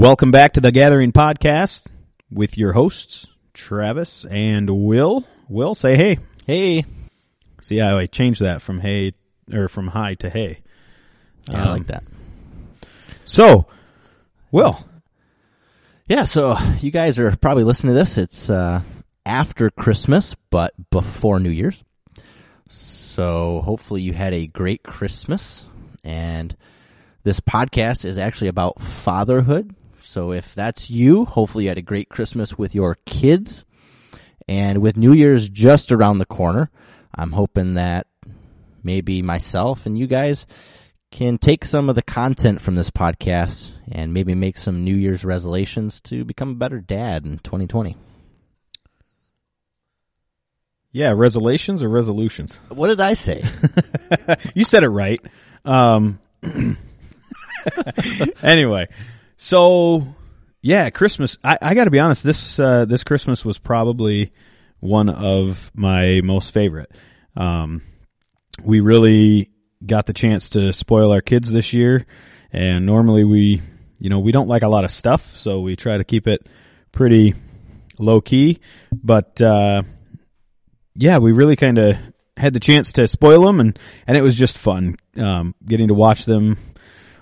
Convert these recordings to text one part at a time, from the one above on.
Welcome back to the Gathering Podcast with your hosts, Travis and Will. Will, say hey. Hey. See how I changed that from hey or from hi to hey. Yeah, I Um, like that. So, Will, Yeah, so you guys are probably listening to this. It's uh, after Christmas, but before New Year's. So hopefully you had a great Christmas. And this podcast is actually about fatherhood. So if that's you, hopefully you had a great Christmas with your kids. And with New Year's just around the corner, I'm hoping that maybe myself and you guys can take some of the content from this podcast and maybe make some New Year's resolutions to become a better dad in 2020. yeah, resolutions or resolutions? What did I say? you said it right. Um, anyway, so yeah, Christmas. I, I got to be honest. This uh, this Christmas was probably one of my most favorite. Um, we really got the chance to spoil our kids this year, and normally we, you know, we don't like a lot of stuff, so we try to keep it pretty low key. But uh, yeah, we really kind of had the chance to spoil them, and and it was just fun um, getting to watch them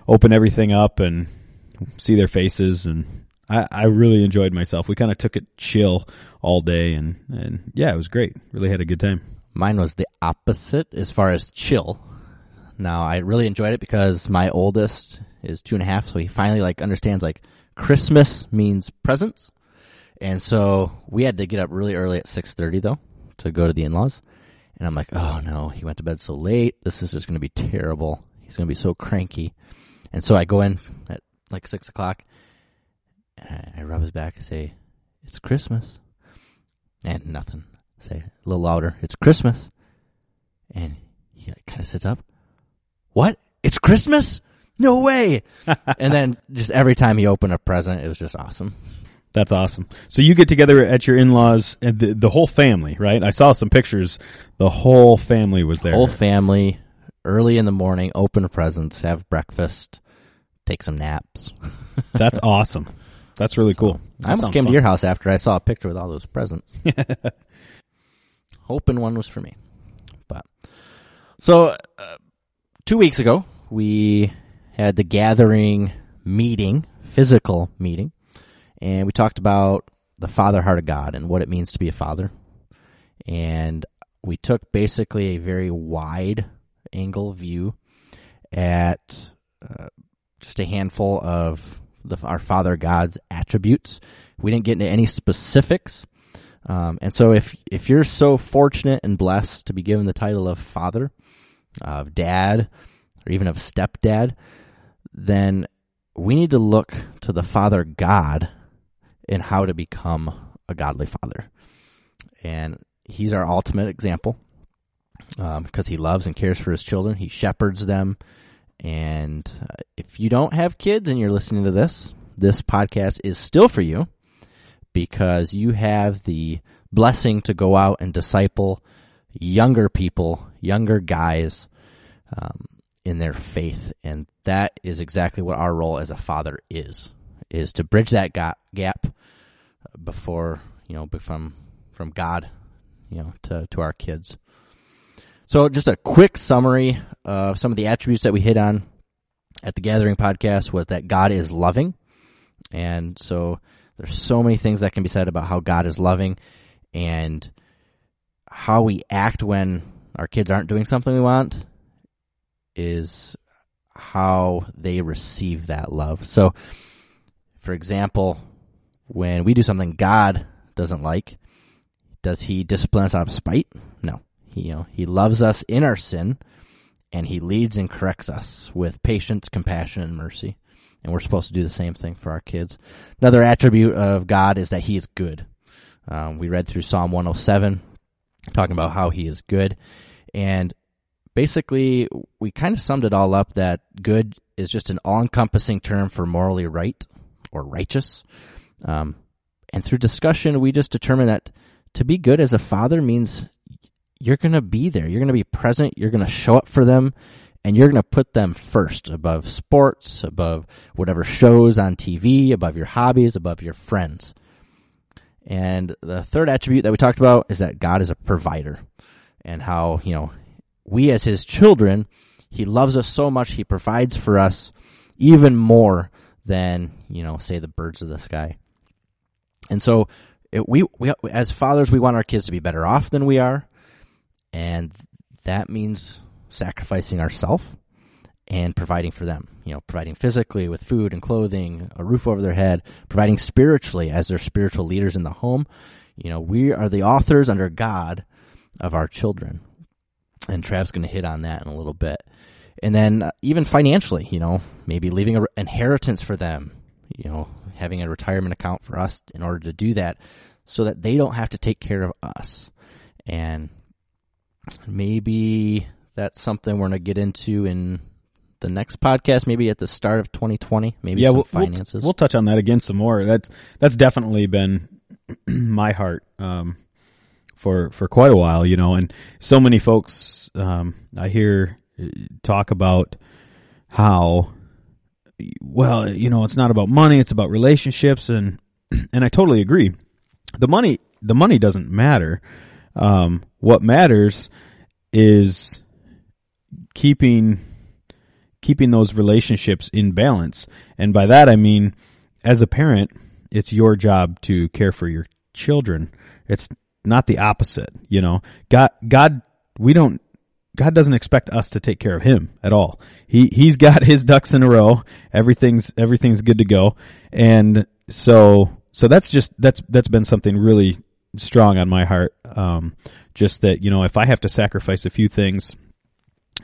open everything up and see their faces, and I, I really enjoyed myself. We kind of took it chill all day, and and yeah, it was great. Really had a good time. Mine was the opposite as far as chill. Now I really enjoyed it because my oldest is two and a half, so he finally like understands like Christmas means presents. And so we had to get up really early at six thirty though to go to the in laws. And I'm like, oh no, he went to bed so late. This is just going to be terrible. He's going to be so cranky. And so I go in at like six o'clock. And I rub his back and say, "It's Christmas," and nothing. Say a little louder, "It's Christmas," and he kind of sits up. What? It's Christmas? No way! and then just every time he opened a present, it was just awesome. That's awesome. So you get together at your in-laws and the, the whole family, right? I saw some pictures. The whole family was there. Whole family, early in the morning, open presents, have breakfast, take some naps. That's awesome. That's really cool. That I almost came fun. to your house after I saw a picture with all those presents. Hoping one was for me. But so uh, 2 weeks ago, we had the gathering meeting, physical meeting, and we talked about the father heart of God and what it means to be a father. And we took basically a very wide angle view at uh, just a handful of the, our Father God's attributes. We didn't get into any specifics. Um, and so if, if you're so fortunate and blessed to be given the title of father, of dad, or even of stepdad, then we need to look to the Father God in how to become a godly father. And he's our ultimate example um, because he loves and cares for his children. He shepherds them. And uh, if you don't have kids and you're listening to this, this podcast is still for you because you have the blessing to go out and disciple younger people, younger guys um, in their faith. And that is exactly what our role as a father is, is to bridge that gap, gap before, you know, from, from God, you know, to, to our kids. So just a quick summary of some of the attributes that we hit on at the Gathering podcast was that God is loving. And so there's so many things that can be said about how God is loving and how we act when our kids aren't doing something we want is how they receive that love. So, for example, when we do something God doesn't like, does he discipline us out of spite? No. You know, he loves us in our sin and he leads and corrects us with patience, compassion, and mercy. And we're supposed to do the same thing for our kids. Another attribute of God is that he is good. Um, we read through Psalm 107 talking about how he is good. And basically, we kind of summed it all up that good is just an all encompassing term for morally right or righteous. Um, and through discussion, we just determined that to be good as a father means you're going to be there. You're going to be present. You're going to show up for them and you're going to put them first above sports, above whatever shows on TV, above your hobbies, above your friends. And the third attribute that we talked about is that God is a provider and how, you know, we as his children, he loves us so much, he provides for us even more than, you know, say the birds of the sky. And so it, we, we, as fathers, we want our kids to be better off than we are. And that means sacrificing ourselves and providing for them. You know, providing physically with food and clothing, a roof over their head, providing spiritually as their spiritual leaders in the home. You know, we are the authors under God of our children. And Trav's going to hit on that in a little bit. And then uh, even financially, you know, maybe leaving an inheritance for them, you know, having a retirement account for us in order to do that so that they don't have to take care of us. And maybe that's something we're going to get into in the next podcast, maybe at the start of 2020, maybe yeah, some we'll, finances. We'll, we'll touch on that again some more. That's that's definitely been my heart um, for for quite a while, you know. And so many folks um, I hear uh, talk about how well, you know, it's not about money; it's about relationships, and and I totally agree. The money, the money doesn't matter. Um, what matters is keeping keeping those relationships in balance. And by that I mean as a parent, it's your job to care for your children. It's not the opposite, you know. God God we don't God doesn't expect us to take care of him at all. He he's got his ducks in a row. Everything's everything's good to go. And so so that's just that's that's been something really strong on my heart. Um, just that you know if I have to sacrifice a few things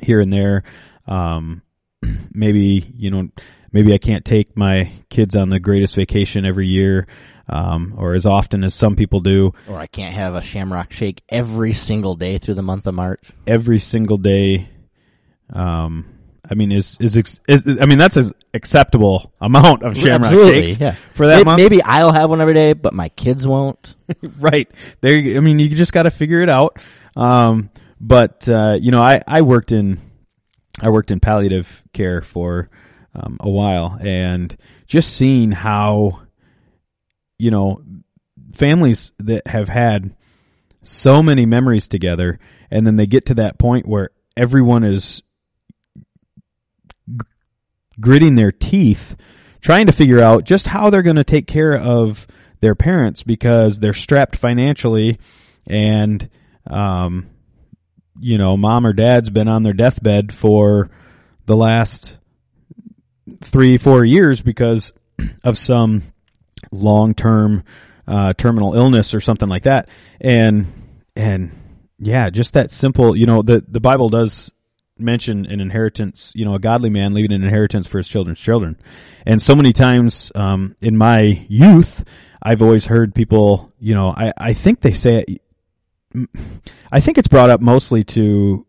here and there, um, maybe you know maybe I can't take my kids on the greatest vacation every year. Um, or as often as some people do, or I can't have a Shamrock Shake every single day through the month of March. Every single day, um, I mean, is, is, is, I mean, that's an acceptable amount of Shamrock Absolutely, Shakes yeah. for that maybe, month. Maybe I'll have one every day, but my kids won't. right there. I mean, you just got to figure it out. Um, but uh, you know, I I worked in I worked in palliative care for um, a while, and just seeing how you know families that have had so many memories together, and then they get to that point where everyone is gritting their teeth trying to figure out just how they're going to take care of their parents because they're strapped financially and um you know mom or dad's been on their deathbed for the last 3 4 years because of some long-term uh terminal illness or something like that. And and yeah just that simple you know the the bible does mention an inheritance you know a godly man leaving an inheritance for his children's children and so many times um in my youth I've always heard people, you know, I, I think they say it, I think it's brought up mostly to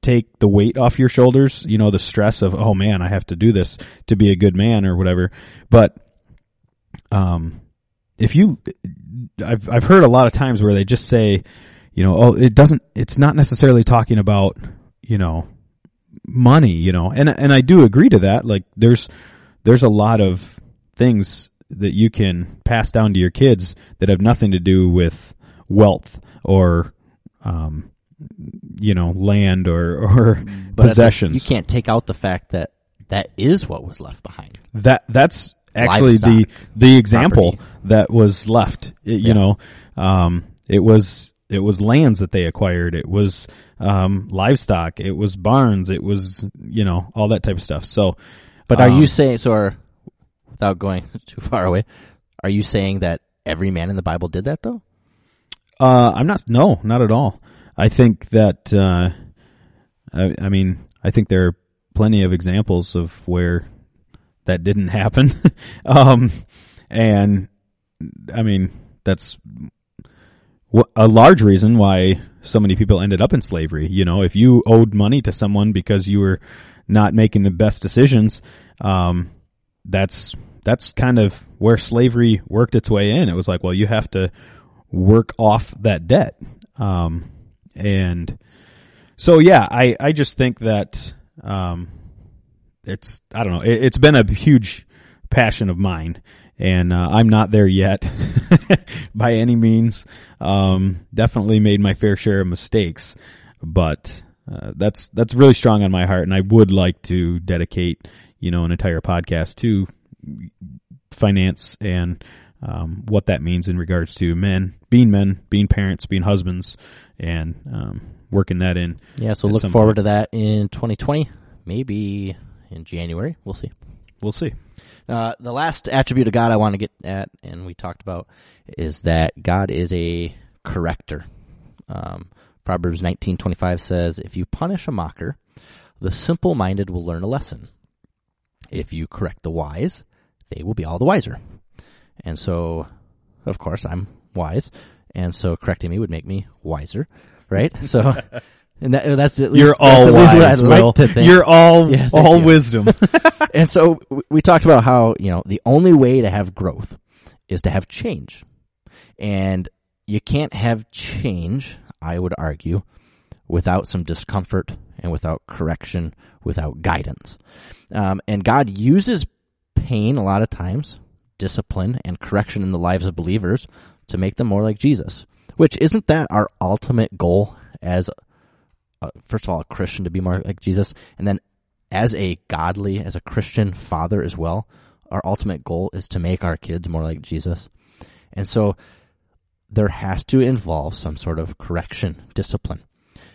take the weight off your shoulders, you know, the stress of, oh man, I have to do this to be a good man or whatever. But, um, if you, I've, I've heard a lot of times where they just say, you know, oh, it doesn't, it's not necessarily talking about, you know, money, you know, and, and I do agree to that. Like there's, there's a lot of things that you can pass down to your kids that have nothing to do with wealth or um, you know land or or But possessions. You can't take out the fact that that is what was left behind. that that's actually the the example Property. that was left. It- you Yeah. know, um, it was it was lands that they acquired. It was um, livestock. It was barns. It was you know all that type of stuff. So, But are um, you saying so? Are, without going too far away, are you saying that every man in the Bible did that though? Uh, I'm not. No, not at all. I think that. Uh, I, I mean, I think there are plenty of examples of where that didn't happen. um, and I mean, that's a large reason why so many people ended up in slavery. You know, if you owed money to someone because you were not making the best decisions, um, that's that's kind of where slavery worked its way in. It was like, well, you have to work off that debt. Um, and so, yeah, I, I just think that um, it's I don't know. It, it's been a huge passion of mine, and uh, I'm not there yet by any means. Um, definitely made my fair share of mistakes, but uh, that's that's really strong on my heart, and I would like to dedicate you know an entire podcast to finance and um, what that means in regards to men being men, being parents, being husbands, and um, working that in. Yeah, so look forward point. to that in 2020, maybe in January. We'll see. We'll see. Uh, the last attribute of God I want to get at, and we talked about, is that God is a corrector. Um, Proverbs 19:25 says, "If you punish a mocker, the simple-minded will learn a lesson. If you correct the wise, they will be all the wiser." And so, of course, I'm wise, and so correcting me would make me wiser, right? So, and that, that's at least You're all that's at least what I'd like to think. You're all Yeah, thank all you. wisdom. and so w- we talked about how you know the only way to have growth is to have change, and you can't have change. I would argue without some discomfort and without correction, without guidance. Um, and God uses pain a lot of times, discipline and correction in the lives of believers to make them more like Jesus. Which isn't that our ultimate goal as, uh, first of all, a Christian to be more like Jesus, and then as a godly, as a Christian father as well, our ultimate goal is to make our kids more like Jesus. And so there has to involve some sort of correction, discipline.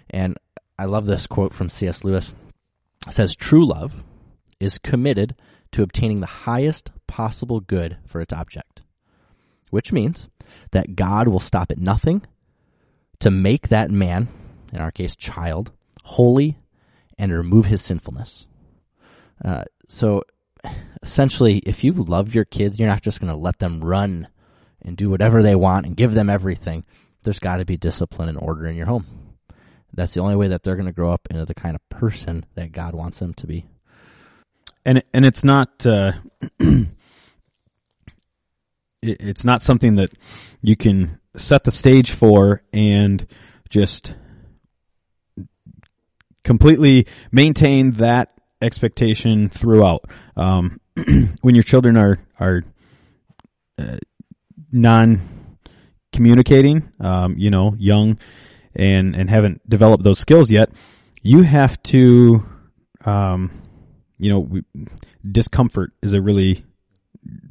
And I love this quote from C.S. Lewis. It says, True love is committed to obtaining the highest possible good for its object, which means that God will stop at nothing to make that man, in our case, child, holy and remove his sinfulness. Uh, so essentially, if you love your kids, you're not just going to let them run and do whatever they want and give them everything. There's got to be discipline and order in your home. That's the only way that they're going to grow up into the kind of person that God wants them to be. and and it's not uh, it's not something that you can set the stage for and just completely maintain that expectation throughout. Um, when your children are are uh, non communicating, um, you know, young and and haven't developed those skills yet, you have to um, you know, we, discomfort is a really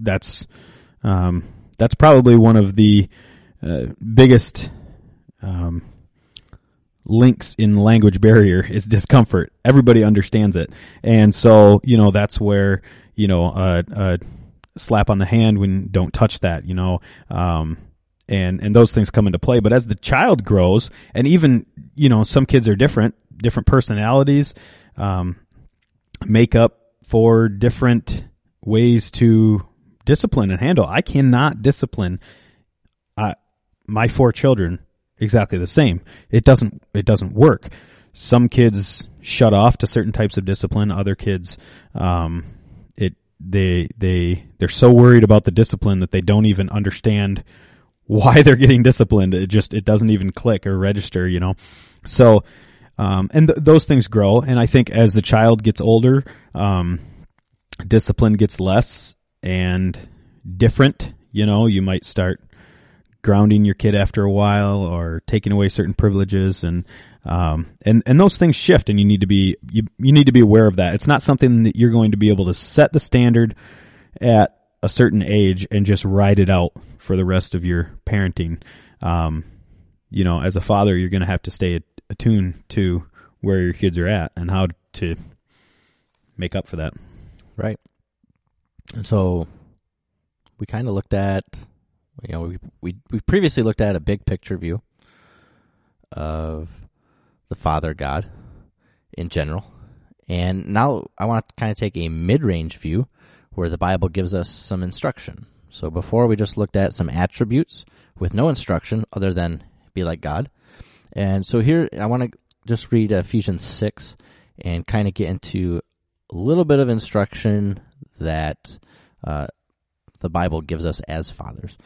that's um, that's probably one of the uh, biggest um, links in language barrier is discomfort. Everybody understands it, and so you know that's where you know a, slap on the hand when don't touch that. You know. Um, and and those things come into play. But as the child grows, and even you know some kids are different, different personalities, um, make up for different ways to discipline and handle. I cannot discipline uh, my four children exactly the same. It doesn't it doesn't work. Some kids shut off to certain types of discipline. Other kids, um, it they they they're so worried about the discipline that they don't even understand why they're getting disciplined. It just it doesn't even click or register. You know, so um, and th- those things grow. And I think as the child gets older, um, discipline gets less and different. You know, you might start grounding your kid after a while or taking away certain privileges and um, and and those things shift and you need to be you you need to be aware of that. It's not something that you're going to be able to set the standard at a certain age and just ride it out for the rest of your parenting. Um, you know, as a father, you're going to have to stay attuned to where your kids are at and how to make up for that. Right. And so we kind of looked at, you know, we, we, we previously looked at a big picture view of the Father God in general. And now I want to kind of take a mid range view where the Bible gives us some instruction. So before we just looked at some attributes with no instruction other than be like God. And so here I want to just read Ephesians 6 and kind of get into a little bit of instruction that uh, the Bible gives us as fathers.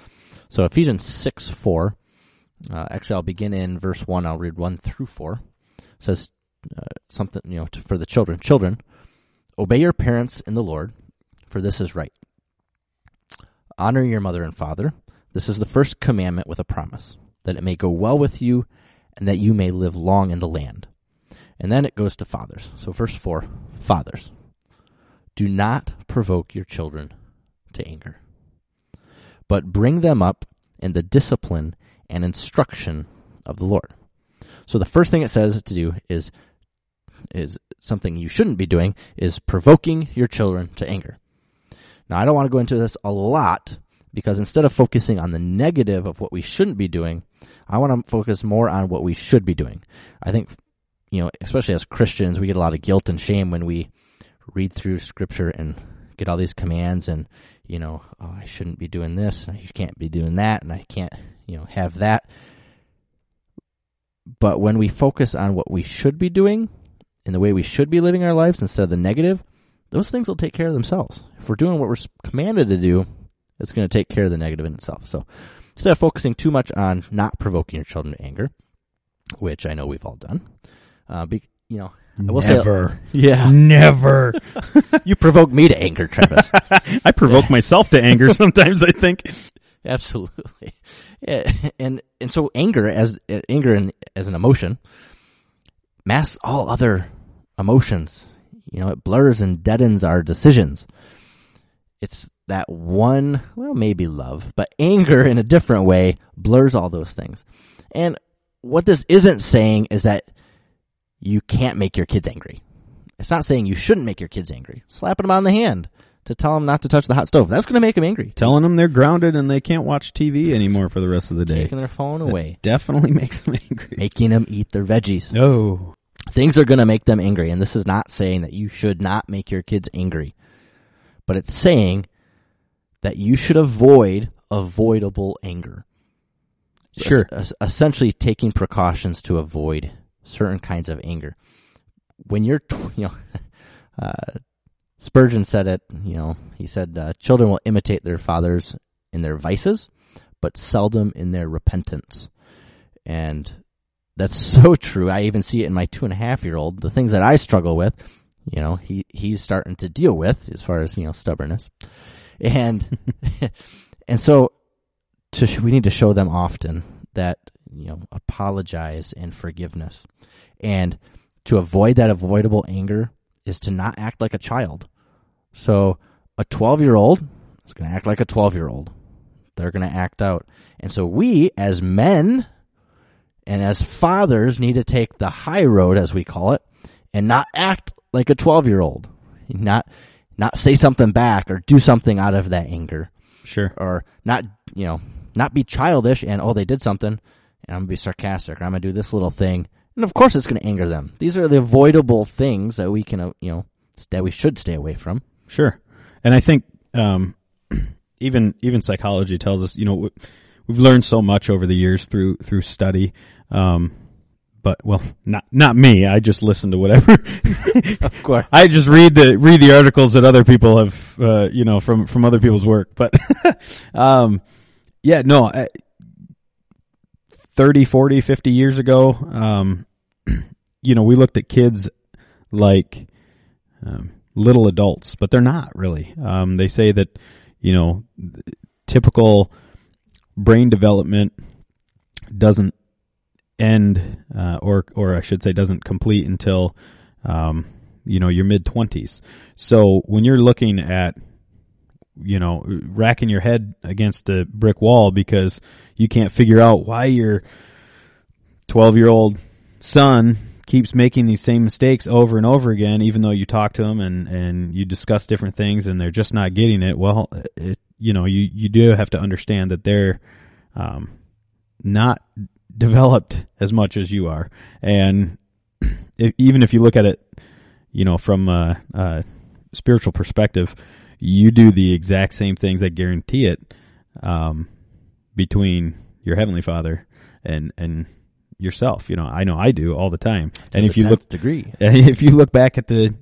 So Ephesians 6 4, uh, actually, I'll begin in verse 1. I'll read 1 through 4. It says, uh, something you know to, for the children. Children, obey your parents in the Lord, for this is right. Honor your mother and father. This is the first commandment with a promise that it may go well with you, and that you may live long in the land. And then it goes to fathers. So verse four, fathers, do not provoke your children to anger, but bring them up in the discipline and instruction of the Lord. So the first thing it says to do is is something you shouldn't be doing is provoking your children to anger. Now I don't want to go into this a lot because instead of focusing on the negative of what we shouldn't be doing, I want to focus more on what we should be doing. I think you know, especially as Christians, we get a lot of guilt and shame when we read through scripture and get all these commands and you know, oh, I shouldn't be doing this, you can't be doing that, and I can't, you know, have that. But when we focus on what we should be doing and the way we should be living our lives instead of the negative, those things will take care of themselves. If we're doing what we're commanded to do, it's going to take care of the negative in itself. So instead of focusing too much on not provoking your children to anger, which I know we've all done, uh, be, you know, I will Never. say, yeah, Never. you provoke me to anger, Travis. I provoke myself to anger sometimes, I think. Absolutely. Yeah, and and so anger as eh, anger in, as an emotion masks all other emotions. You know, it blurs and deadens our decisions. It's that one, well, maybe love, but anger in a different way blurs all those things. And what this isn't saying is that you can't make your kids angry. It's not saying you shouldn't make your kids angry. Slapping them on the hand to tell them not to touch the hot stove. That's going to make them angry. Telling them they're grounded and they can't watch TV anymore for the rest of the day. Taking their phone away. Definitely makes them angry. Making them eat their veggies. No. Things are going to make them angry. And this is not saying that you should not make your kids angry. But it's saying that you should avoid avoidable anger. Sure. Es- essentially taking precautions to avoid certain kinds of anger. When you're, you know, uh, Spurgeon said it, you know, he said, uh, children will imitate their fathers in their vices, but seldom in their repentance. And that's so true. I even see it in my two and a half year old. The things that I struggle with, you know, he, he's starting to deal with as far as, you know, stubbornness. And, and so to, we need to show them often that, you know, apologize and forgiveness. And to avoid that avoidable anger is to not act like a child. So a 12 year old is going to act like a 12 year old. They're going to act out. And so we as men and as fathers need to take the high road, as we call it, and not act like a 12 year old. Not, not say something back or do something out of that anger Sure. or not, you know, not be childish and, oh, they did something I'm going to be sarcastic or I'm going to do this little thing. And of course it's going to anger them. These are the avoidable things that we can, uh, you know, that we should stay away from. Sure. And I think um, even even psychology tells us, you know, we- we've learned so much over the years through through study. Um, but well, not not me. I just listen to whatever. Of course. I just read the read the articles that other people have, uh, you know, from from other people's work. But um, yeah, no. I, 30, 40, 50 years ago, um, you know, we looked at kids like um, little adults, but they're not really. Um, they say that, you know, typical brain development doesn't end, uh, or or I should say, doesn't complete until, um, you know, your mid twenties. So when you're looking at you know, racking your head against a brick wall because you can't figure out why your 12 year old son keeps making these same mistakes over and over again, even though you talk to them and, and you discuss different things and they're just not getting it. Well, it, you know, you, you do have to understand that they're, um, not developed as much as you are. And if, even if you look at it, you know, from a, a spiritual perspective, you do the exact same things that guarantee it um, between your heavenly Father and and yourself. You know, I know I do all the time. and if you look, degree, if you look back at the,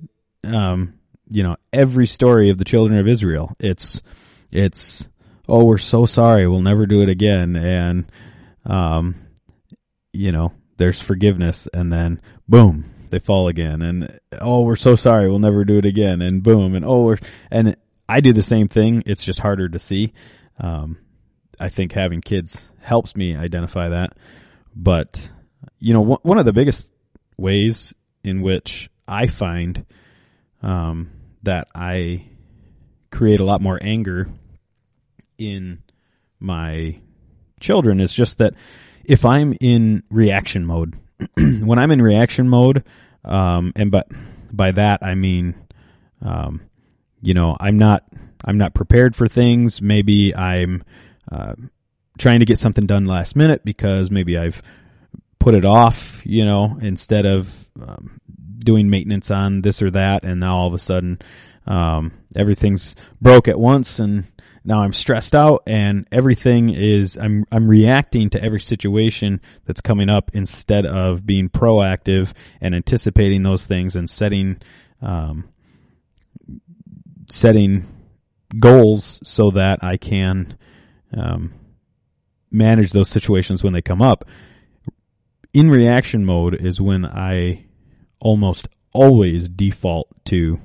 um, you know, every story of the children of Israel, it's it's oh, we're so sorry, we'll never do it again, and um, you know, there's forgiveness, and then boom, they fall again, and oh, we're so sorry, we'll never do it again, and boom, and oh, we're and I do the same thing. It's just harder to see. Um, I think having kids helps me identify that, but you know, one of the biggest ways in which I find um, that I create a lot more anger in my children is just that if I'm in reaction mode, when I'm in reaction mode, um, and but by that I mean, um, you know, I'm not I'm not prepared for things. Maybe I'm uh, trying to get something done last minute because maybe I've put it off, you know, instead of um, doing maintenance on this or that, and now all of a sudden um, everything's broke at once, and now I'm stressed out, and everything is I'm I'm reacting to every situation that's coming up instead of being proactive and anticipating those things and setting um, setting goals so that I can um, manage those situations when they come up. In reaction mode is when I almost always default to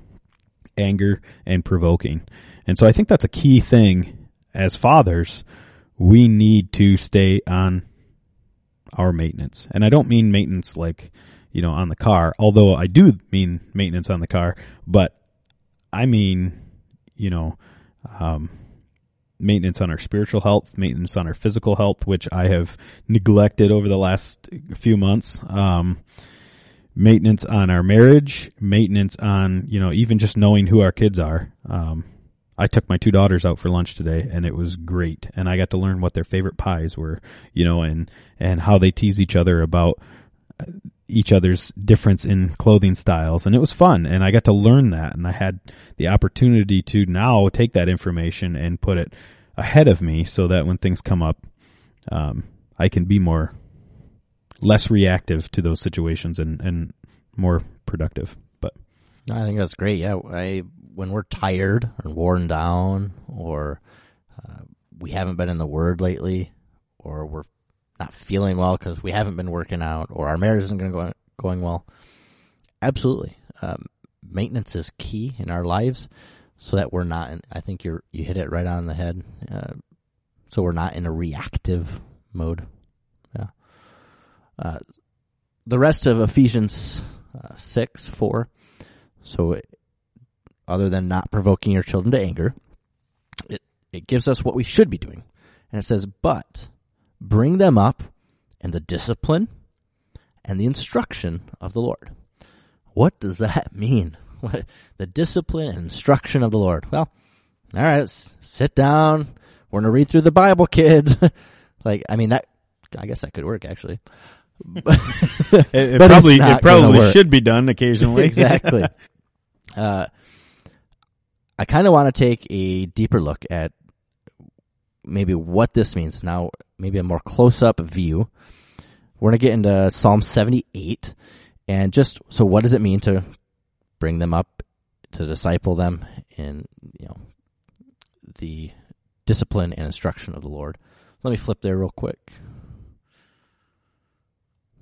anger and provoking. And so I think that's a key thing as fathers. We need to stay on our maintenance. And I don't mean maintenance like, you know, on the car, although I do mean maintenance on the car, but I mean, you know, um, maintenance on our spiritual health, maintenance on our physical health, which I have neglected over the last few months. Um, maintenance on our marriage, maintenance on, you know, even just knowing who our kids are. Um, I took my two daughters out for lunch today and it was great. And I got to learn what their favorite pies were, you know, and, and how they tease each other about each other's difference in clothing styles. And it was fun. And I got to learn that. And I had the opportunity to now take that information and put it ahead of me so that when things come up, um, I can be more less reactive to those situations and, and more productive. But I think that's great. Yeah, I when we're tired or worn down, or uh, we haven't been in the Word lately, or we're not feeling well because we haven't been working out, or our marriage isn't going go going well. Absolutely, um, maintenance is key in our lives, so that we're not. In, I think you're you hit it right on the head. Uh, so we're not in a reactive mode. Uh, the rest of Ephesians uh, 6, 4. So, other than not provoking your children to anger, it, it gives us what we should be doing. And it says, but bring them up in the discipline and the instruction of the Lord. What does that mean? What, the discipline and instruction of the Lord. Well, all right, sit down. We're going to read through the Bible, kids. like, I mean, that, I guess that could work actually it, it probably it probably should be done occasionally. exactly. Uh, I kind of want to take a deeper look at maybe what this means now. Maybe a more close up view. We're gonna get into Psalm seventy eight, and just so what does it mean to bring them up, to disciple them in you know the discipline and instruction of the Lord. Let me flip there real quick.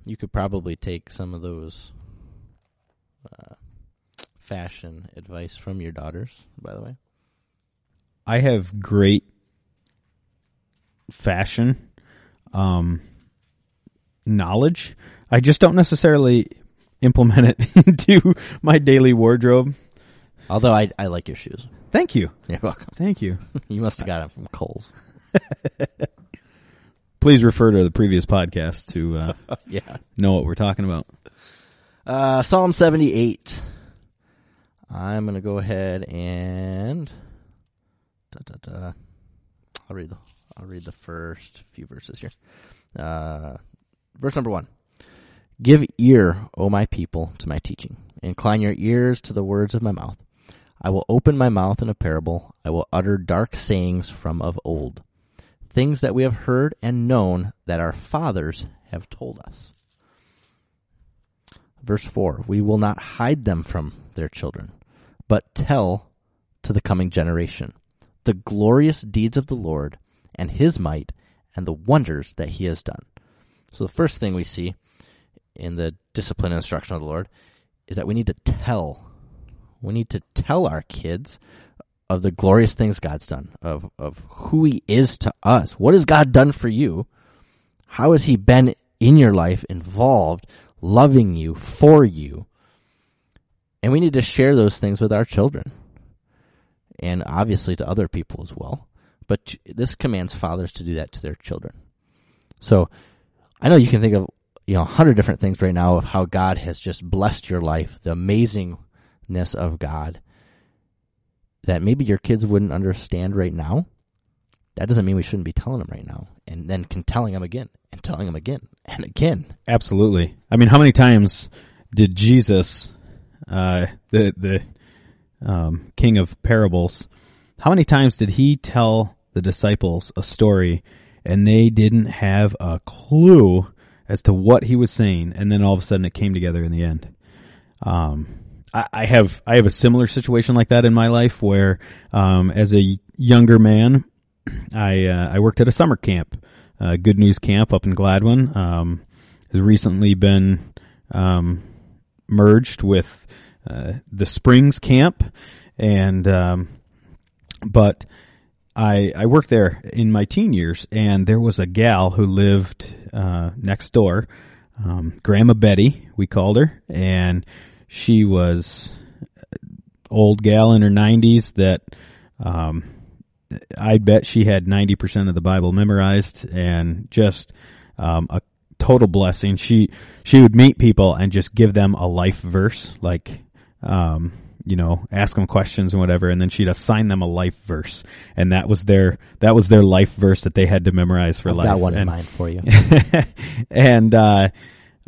You could probably take some of those uh, fashion advice from your daughters, by the way. I have great fashion um, knowledge. I just don't necessarily implement it into my daily wardrobe. Although I I like your shoes. Thank you. You're welcome. Thank you. you must have got them from Kohl's. please refer to the previous podcast to uh, yeah know what we're talking about. Uh, Psalm seventy eight. I'm gonna go ahead and da, da, da. I'll read the I'll read the first few verses here. Uh, verse number one. Give ear, O my people, to my teaching. Incline your ears to the words of my mouth. I will open my mouth in a parable. I will utter dark sayings from of old things that we have heard and known that our fathers have told us. Verse 4 We will not hide them from their children, but tell to the coming generation the glorious deeds of the Lord and his might and the wonders that he has done. So, the first thing we see in the discipline and instruction of the Lord is that we need to tell. We need to tell our kids of the glorious things God's done, of, of who He is to us. What has God done for you? How has He been in your life, involved, loving you, for you? And we need to share those things with our children. And obviously to other people as well. But this commands fathers to do that to their children. So I know you can think of you know a hundred different things right now of how God has just blessed your life, the amazingness of God that maybe your kids wouldn't understand right now. That doesn't mean we shouldn't be telling them right now, and then can telling them again and telling them again and again. Absolutely. I mean, how many times did Jesus, uh, the the um, king of parables, how many times did he tell the disciples a story and they didn't have a clue as to what he was saying, and then all of a sudden it came together in the end? Um, I, have I have a similar situation like that in my life where, um, as a younger man, I uh, I worked at a summer camp, uh, Good News Camp up in Gladwin. Um, has recently been um, merged with uh, the Springs Camp, and um, but I I worked there in my teen years, and there was a gal who lived uh, next door, um, Grandma Betty, we called her, and she was old gal in her 90s that um, I bet she had 90% of the Bible memorized and just um, a total blessing. She she would meet people and just give them a life verse, like um, you know, ask them questions and whatever, and then she'd assign them a life verse, and that was their that was their life verse that they had to memorize for I've life. got one in and, mind for you. and uh,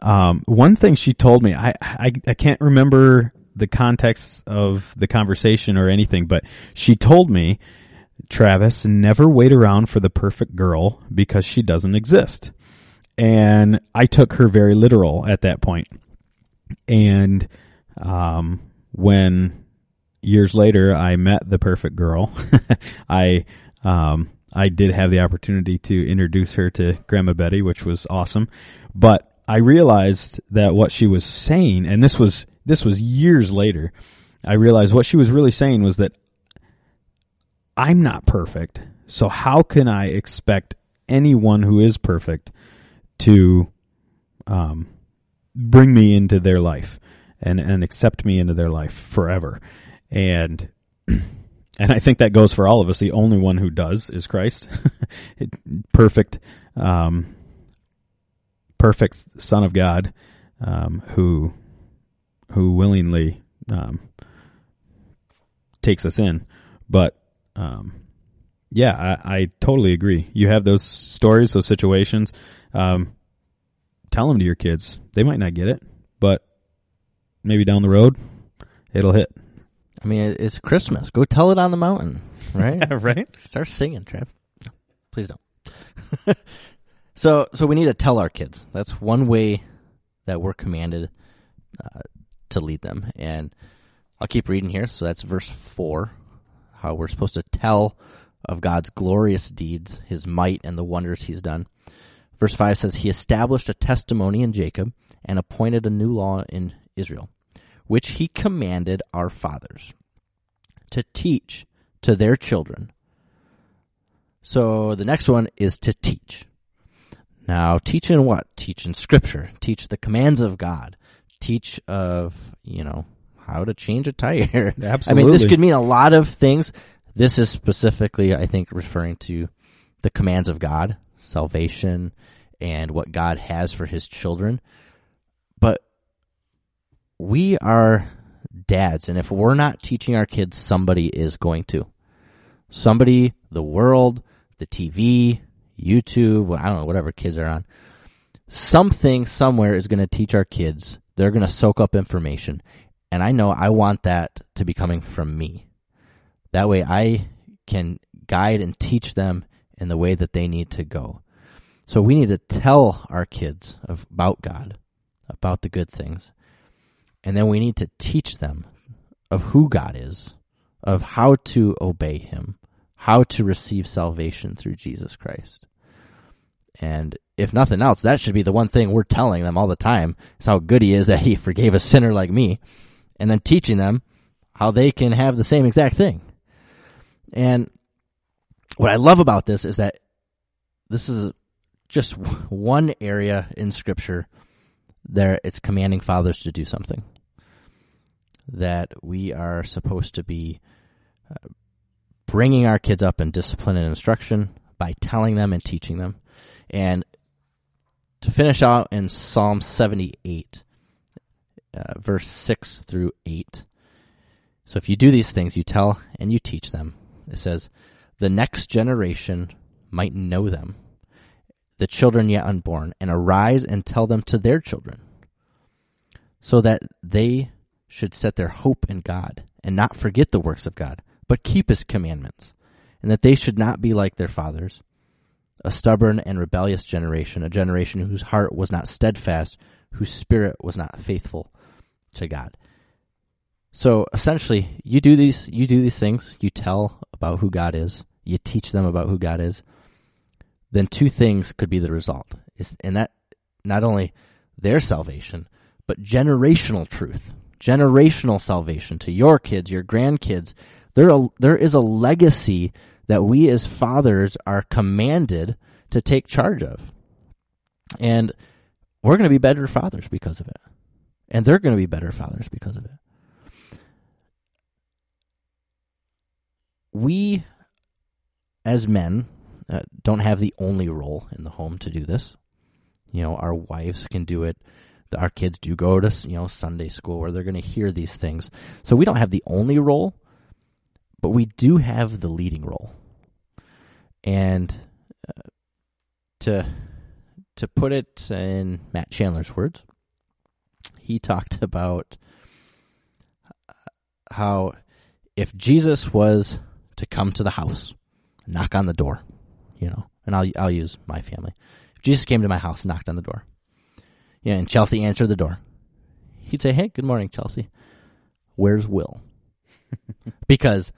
um, one thing she told me, I, I I can't remember the context of the conversation or anything, but she told me, Travis, never wait around for the perfect girl because she doesn't exist. And I took her very literal at that point. And um, when years later I met the perfect girl, I um, I did have the opportunity to introduce her to Grandma Betty, which was awesome. But I realized that what she was saying, and this was this was years later, I realized what she was really saying was that I'm not perfect. So how can I expect anyone who is perfect to um, bring me into their life and and accept me into their life forever? And and I think that goes for all of us. The only one who does is Christ, perfect, um, perfect Son of God, um, who who willingly um, takes us in. But um, yeah, I, I, totally agree. You have those stories, those situations. Um, tell them to your kids. They might not get it, but maybe down the road, it'll hit. I mean, it's Christmas. Go tell it on the mountain, right? yeah, right. Start singing, Trev. No, please don't. so, so we need to tell our kids. That's one way that we're commanded uh, to lead them. And I'll keep reading here. So that's verse four. How we're supposed to tell of God's glorious deeds, His might, and the wonders He's done. Verse five says, "He established a testimony in Jacob and appointed a new law in Israel." Which he commanded our fathers to teach to their children. So the next one is to teach. Now, teach in what? Teach in scripture. Teach the commands of God. Teach of, you know, how to change a tire. Absolutely. I mean, this could mean a lot of things. This is specifically, I think, referring to the commands of God, salvation, and what God has for his children. We are dads, and if we're not teaching our kids, somebody is going to. Somebody, the world, the TV, YouTube, I don't know, whatever kids are on. Something somewhere is going to teach our kids. They're going to soak up information. And I know I want that to be coming from me. That way I can guide and teach them in the way that they need to go. So we need to tell our kids about God, about the good things. And then we need to teach them of who God is, of how to obey Him, how to receive salvation through Jesus Christ. And if nothing else, that should be the one thing we're telling them all the time is how good he is that he forgave a sinner like me and then teaching them how they can have the same exact thing. And what I love about this is that this is just one area in scripture there it's commanding fathers to do something that we are supposed to be uh, bringing our kids up in discipline and instruction by telling them and teaching them. And to finish out in psalm 78 uh, verse 6 through 8 so if you do these things you tell and you teach them. It says the next generation might know them the children yet unborn, and arise and tell them to their children, so that they should set their hope in God, and not forget the works of God, but keep his commandments, and that they should not be like their fathers, a stubborn and rebellious generation, a generation whose heart was not steadfast, whose spirit was not faithful to God. So essentially, you do these you do these things, you tell about who God is, you teach them about who God is then two things could be the result. Is And that not only their salvation, but generational truth, generational salvation to your kids, your grandkids. There, there is a legacy that we as fathers are commanded to take charge of. And we're going to be better fathers because of it. And they're going to be better fathers because of it. We, as men, uh, don't have the only role in the home to do this. You know, our wives can do it. Our kids do go to you know Sunday school where they're going to hear these things. So we don't have the only role, but we do have the leading role. And uh, to to put it in Matt Chandler's words, he talked about how if Jesus was to come to the house, knock on the door, you know, and I'll I'll use my family. If Jesus came to my house, knocked on the door, yeah, and Chelsea answered the door, he'd say, "Hey, good morning, Chelsea. Where's Will?" because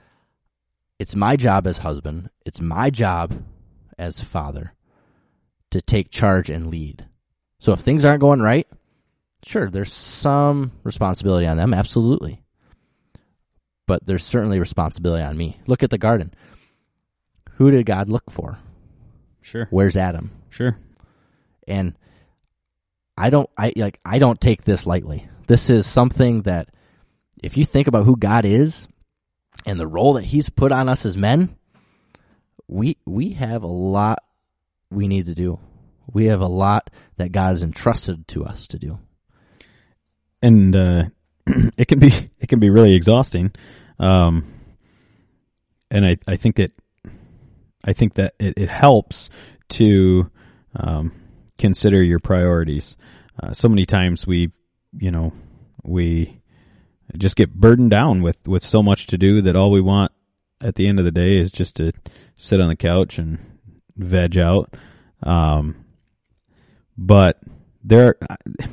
it's my job as husband, it's my job as father to take charge and lead. So if things aren't going right, sure, there's some responsibility on them, absolutely. But there's certainly responsibility on me. Look at the garden. Who did God look for? Sure. Where's Adam? Sure. And I don't I like I don't take this lightly. This is something that if you think about who God is and the role that he's put on us as men, we we have a lot we need to do. We have a lot that God has entrusted to us to do. And uh, it can be it can be really exhausting. Um, and I I think that I think that it, it helps to um, consider your priorities. Uh, so many times we, you know, we just get burdened down with, with so much to do that all we want at the end of the day is just to sit on the couch and veg out. Um, but there,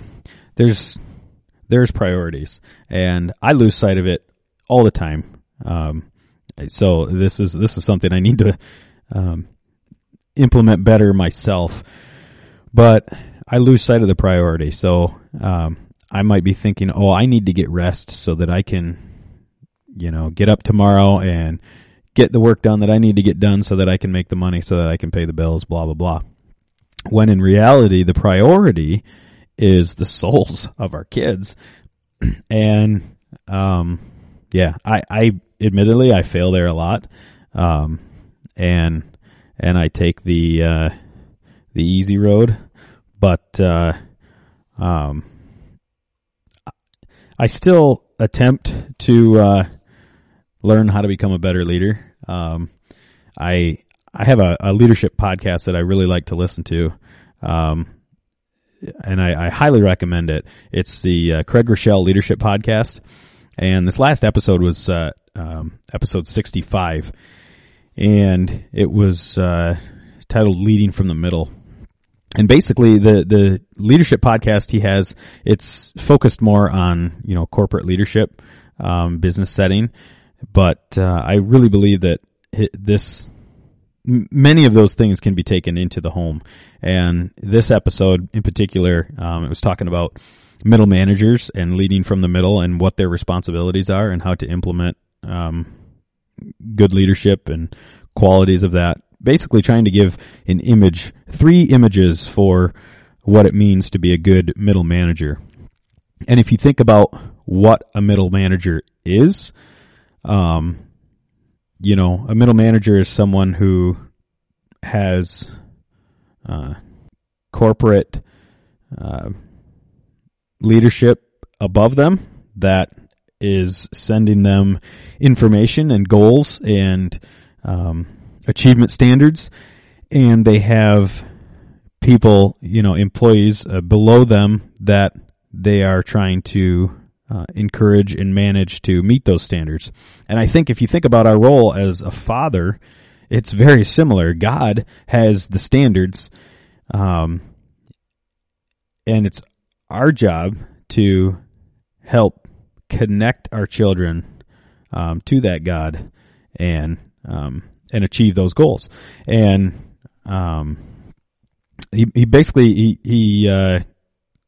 there's, there's priorities and I lose sight of it all the time. Um, so this is, this is something I need to um, implement better myself. But I lose sight of the priority. So um, I might be thinking, oh, I need to get rest so that I can, you know, get up tomorrow and get the work done that I need to get done so that I can make the money so that I can pay the bills, blah, blah, blah. When in reality, the priority is the souls of our kids. and, um, yeah, I, I admittedly, I fail there a lot. Um, and and I take the uh, the easy road, but uh, um, I still attempt to uh, learn how to become a better leader. Um, I I have a, a, leadership podcast that I really like to listen to, um, and I, I, highly recommend it. It's the uh, Craig Groeschel Leadership Podcast, and this last episode was uh, um, episode sixty five and it was uh, titled "Leading from the Middle." And basically, the the leadership podcast he has it's focused more on you know corporate leadership, um, business setting, but uh, I really believe that this many of those things can be taken into the home. And this episode in particular, um, it was talking about middle managers and leading from the middle and what their responsibilities are and how to implement um, good leadership and qualities of that. Basically, trying to give an image, three images for what it means to be a good middle manager. And if you think about what a middle manager is, um, you know, a middle manager is someone who has uh, corporate uh, leadership above them that is sending them information and goals and um, achievement standards, and they have people, you know, employees uh, below them that they are trying to uh, encourage and manage to meet those standards. And I think if you think about our role as a father, it's very similar. God has the standards, um, and it's our job to help connect our children um, to that God and um, and achieve those goals. And um, he, he basically he, he uh,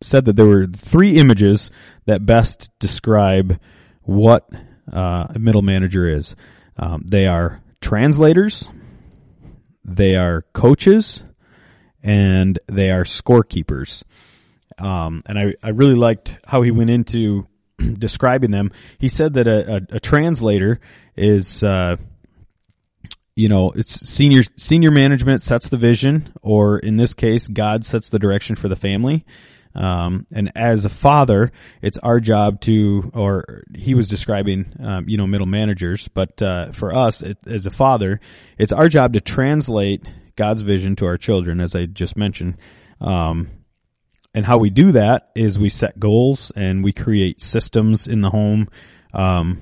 said that there were three images that best describe what uh, a middle manager is. Um, they are translators, they are coaches, and they are scorekeepers. Um, and I, I really liked how he went into describing them. He said that a, a, a translator is, uh, you know, it's senior senior management sets the vision, or in this case, God sets the direction for the family. Um, and as a father, it's our job to, or he was describing, um, you know, middle managers, but uh, for us, it, as a father, it's our job to translate God's vision to our children, as I just mentioned. Um, and how we do that is we set goals and we create systems in the home, um,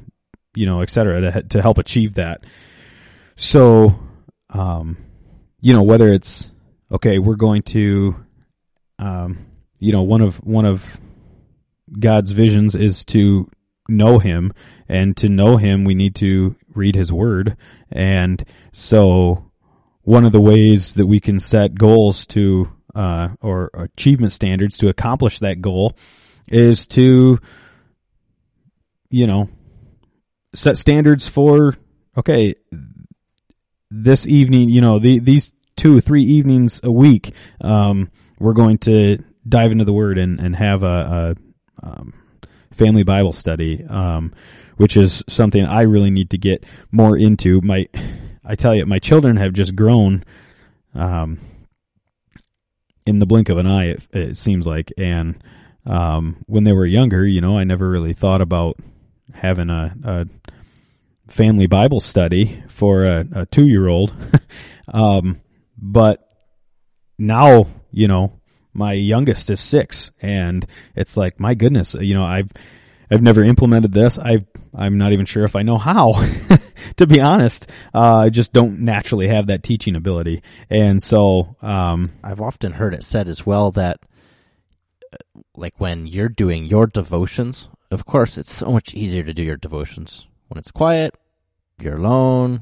you know, et cetera, to, to help achieve that. So, um, you know, whether it's okay, we're going to, um, you know, one of one of God's visions is to know Him, and to know Him, we need to read His Word, and so one of the ways that we can set goals to uh, or achievement standards to accomplish that goal is to, you know, set standards for okay, this evening, you know, the, these two, three evenings a week, um, we're going to dive into the Word and, and have a, a um, family Bible study, um, which is something I really need to get more into. My, I tell you, my children have just grown, um, in the blink of an eye. It, it seems like, and um, when they were younger, you know, I never really thought about having a, a family Bible study for a, a two year old. um, but now, you know, my youngest is six and it's like, my goodness, you know, I've, I've never implemented this. I I'm not even sure if I know how. to be honest, uh, I just don't naturally have that teaching ability, and so um, I've often heard it said as well that, uh, like when you're doing your devotions, of course, it's so much easier to do your devotions when it's quiet, you're alone.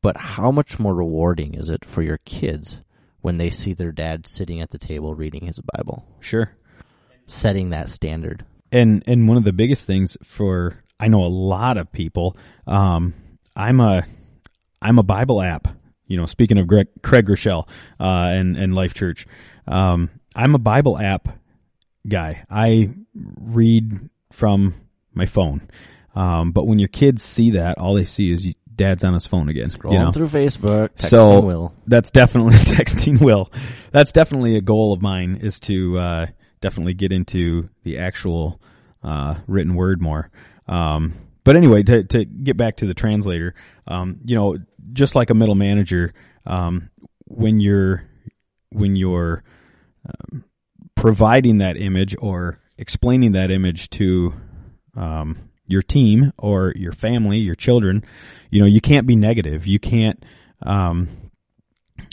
But how much more rewarding is it for your kids when they see their dad sitting at the table reading his Bible? Sure. Setting that standard and and one of the biggest things for I know a lot of people. Um, I'm a I'm a Bible app. You know, speaking of Greg, Craig Groeschel uh, and and Life Church, um, I'm a Bible app guy. I read from my phone. Um, but when your kids see that, all they see is you, dad's on his phone again. Scrolling you know? through Facebook, texting so Will. that's definitely texting Will. That's definitely a goal of mine is to uh, definitely get into the actual uh, written word more. Um, but anyway, to, to get back to the translator, um, you know, just like a middle manager, um, when you're when you're um, providing that image or explaining that image to um, your team or your family, your children, you know, you can't be negative. You can't um,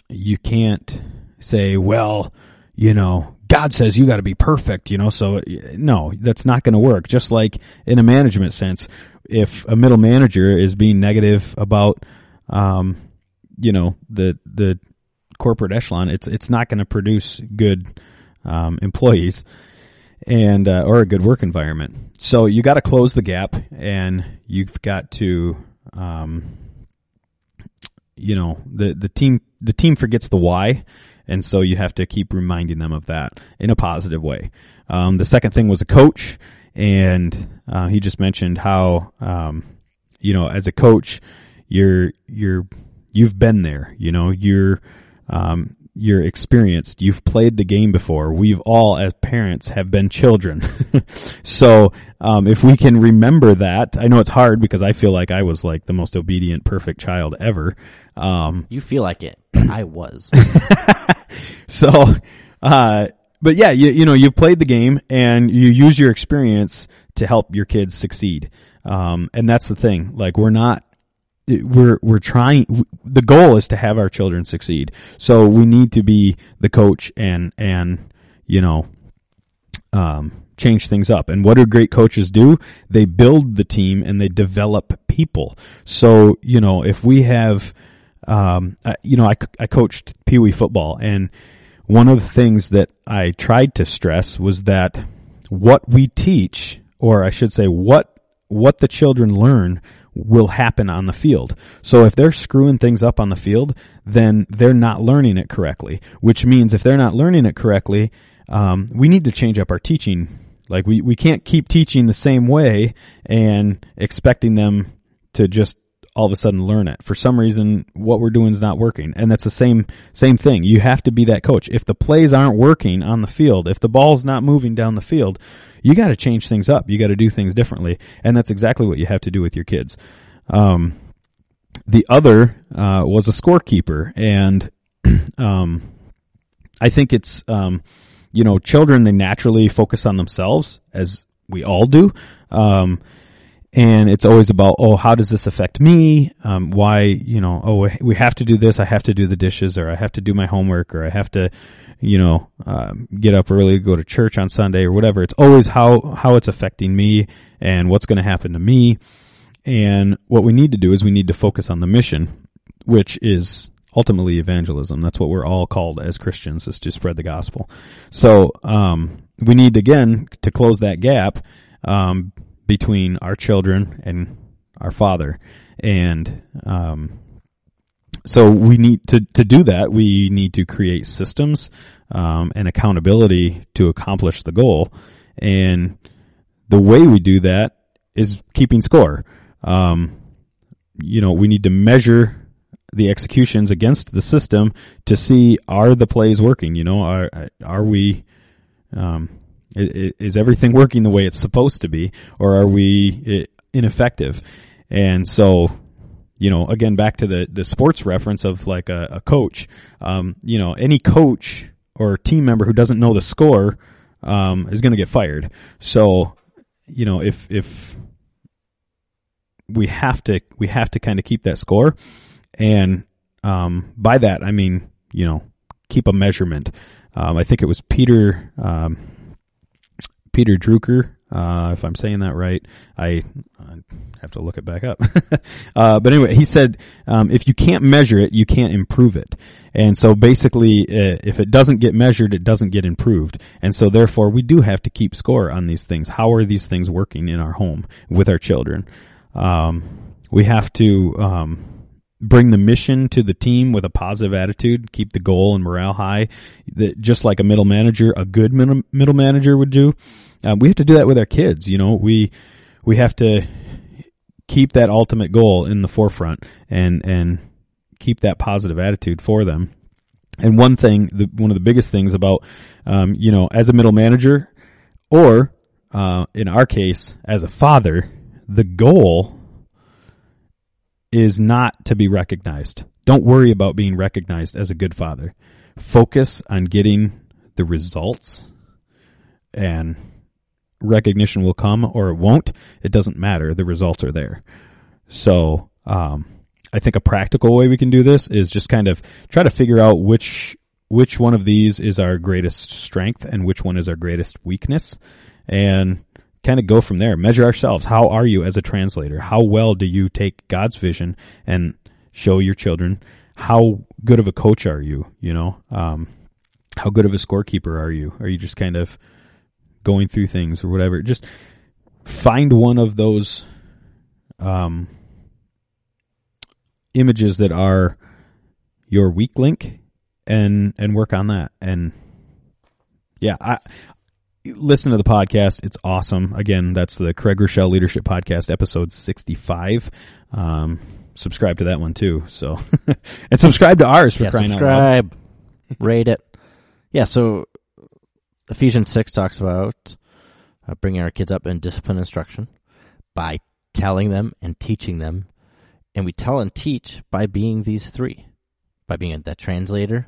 you can't say, well, you know, God says you got to be perfect, you know, so no, that's not going to work. Just like in a management sense, if a middle manager is being negative about, um, you know the the corporate echelon, it's it's not going to produce good um, employees and uh, or a good work environment. So you got to close the gap, and you've got to, um, you know, the the team the team forgets the why, and so you have to keep reminding them of that in a positive way. Um, the second thing was a coach, and uh, he just mentioned how, um, you know, as a coach, you're you're you've been there. You know, you're um, you're experienced. You've played the game before. We've all, as parents, have been children. so, um, if we can remember that, I know it's hard because I feel like I was like the most obedient, perfect child ever. Um, You feel like it. I was. so, uh, but yeah, you, you know, you've played the game and you use your experience to help your kids succeed. Um, and that's the thing. Like, we're not, we're, we're trying, the goal is to have our children succeed. So we need to be the coach and, and, you know, um, change things up. And what do great coaches do? They build the team and they develop people. So, you know, if we have, um, uh, you know, I, I coached Pee Wee football and one of the things that I tried to stress was that what we teach, or I should say what, what the children learn will happen on the field. So if they're screwing things up on the field, then they're not learning it correctly, which means if they're not learning it correctly, um, we need to change up our teaching. Like we, we can't keep teaching the same way and expecting them to just all of a sudden learn it. For some reason, what we're doing is not working. And that's the same, same thing. You have to be that coach. If the plays aren't working on the field, if the ball's not moving down the field, you got to change things up. You got to do things differently. And that's exactly what you have to do with your kids. Um, the other, uh, was a scorekeeper and, um, I think it's, um, you know, children, they naturally focus on themselves as we all do. Um, and it's always about, oh, how does this affect me? Um, why, you know, oh, we have to do this. I have to do the dishes or I have to do my homework or I have to, you know, um, get up early, go to church on Sunday or whatever. It's always how, how it's affecting me and what's going to happen to me. And what we need to do is we need to focus on the mission, which is ultimately evangelism. That's what we're all called as Christians is to spread the gospel. So, um, we need again to close that gap, um, between our children and our father. And, um, so we need to, to do that. We need to create systems, um, and accountability to accomplish the goal. And the way we do that is keeping score. Um, you know, we need to measure the executions against the system to see are the plays working. You know, are are we um, is everything working the way it's supposed to be, or are we ineffective? And so, you know, again, back to the the sports reference of like a, a coach. Um, you know, any coach or team member who doesn't know the score um, is going to get fired. So, you know, if if we have to we have to kind of keep that score and um, by that, I mean, you know, keep a measurement. Um, I think it was Peter um, Peter Drucker, uh, if I'm saying that right. I, I have to look it back up. uh, but anyway, he said um, if you can't measure it, you can't improve it. And so basically, uh, if it doesn't get measured, it doesn't get improved. And so therefore, we do have to keep score on these things. How are these things working in our home with our children? Um, we have to um, bring the mission to the team with a positive attitude, keep the goal and morale high, that just like a middle manager, a good middle, manager would do. Uh, we have to do that with our kids. You know, we we have to keep that ultimate goal in the forefront and and keep that positive attitude for them. And one thing, the, one of the biggest things about, um, you know, as a middle manager, or uh, in our case, as a father, the goal is not to be recognized. Don't worry about being recognized as a good father. Focus on getting the results and recognition will come or it won't. It doesn't matter. The results are there. So, um, I think a practical way we can do this is just kind of try to figure out which which one of these is our greatest strength and which one is our greatest weakness and kind of go from there. Measure ourselves. How are you as a translator? How well do you take God's vision and show your children how good of a coach are you? You know, um, how good of a scorekeeper are you? Are you just kind of going through things or whatever? Just find one of those um, images that are your weak link and and work on that. And yeah, I listen to the podcast. It's awesome. Again, that's the Craig Groeschel Leadership Podcast, episode sixty-five. Um, subscribe to that one too. So, and subscribe to ours for yeah, crying out loud. subscribe, rate it. Yeah, so Ephesians 6 talks about uh, bringing our kids up in discipline instruction by telling them and teaching them. And we tell and teach by being these three by being that translator.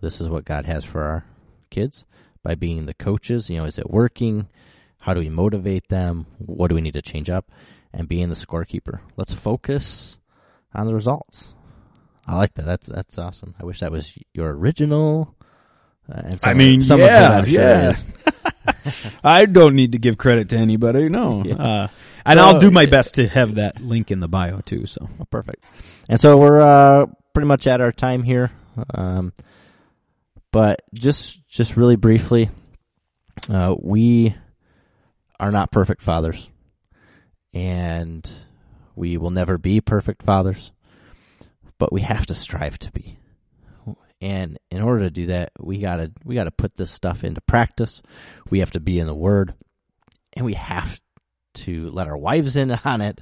This is what God has for our kids. By being the coaches, you know, is it working? How do we motivate them? What do we need to change up? And being the scorekeeper. Let's focus on the results. I like that. That's that's awesome. I wish that was your original. Uh, and I mean, some of it yeah, I'm sure yeah. I don't need to give credit to anybody. No, Yeah. uh, and So, I'll do my best to have that link in the bio too. So Oh, perfect. And so we're uh, pretty much at our time here. Um, but just just really briefly, uh, we are not perfect fathers, and we will never be perfect fathers. But we have to strive to be. And in order to do that, we gotta we gotta put this stuff into practice. We have to be in the Word, and we have to let our wives in on it.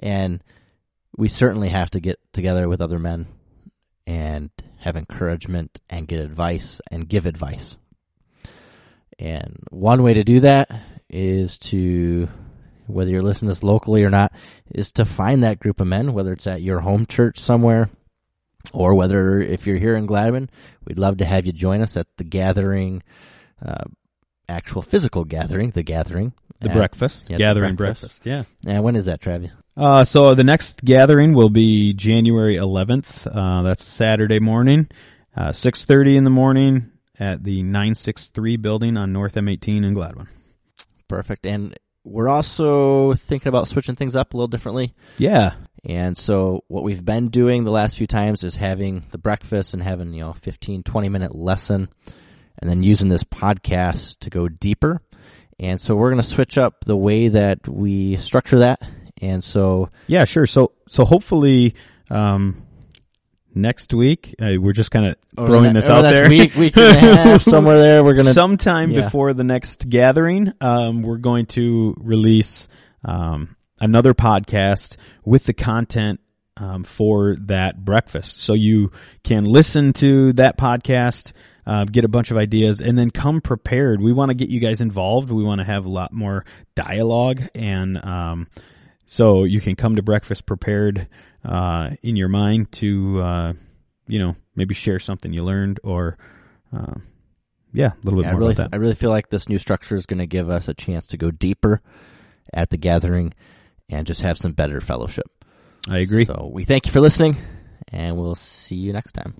And we certainly have to get together with other men and have encouragement and get advice and give advice. And one way to do that is to, whether you're listening to this locally or not, is to find that group of men, whether it's at your home church somewhere or whether if you're here in Gladwin, we'd love to have you join us at the gathering, uh, actual physical gathering, the gathering. the at- breakfast, yeah, the gathering breakfast. breakfast. Yeah. And when is that, Travis? Uh, so the next gathering will be January 11th. Uh, that's Saturday morning, uh, 6:30 in the morning at the 963 building on North M18 in Gladwin. Perfect. And we're also thinking about switching things up a little differently. Yeah. And so what we've been doing the last few times is having the breakfast and having, you know, 15, 20 minute lesson and then using this podcast to go deeper. And so we're going to switch up the way that we structure that. And so, Yeah, sure. So so hopefully um, next week uh, we're just kind of throwing over this the- out there. Week, week and a half, somewhere there, we're going to. sometime yeah. before the next gathering, um, we're going to release um, another podcast with the content um, for that breakfast. So you can listen to that podcast, uh, get a bunch of ideas, and then come prepared. We want to get you guys involved. We want to have a lot more dialogue, and um, so you can come to breakfast prepared uh, in your mind to, uh, you know, maybe share something you learned or. Uh, yeah, a little bit I more really, about that. I really feel like this new structure is going to give us a chance to go deeper at the gathering and just have some better fellowship. I agree. So we thank you for listening, and we'll see you next time.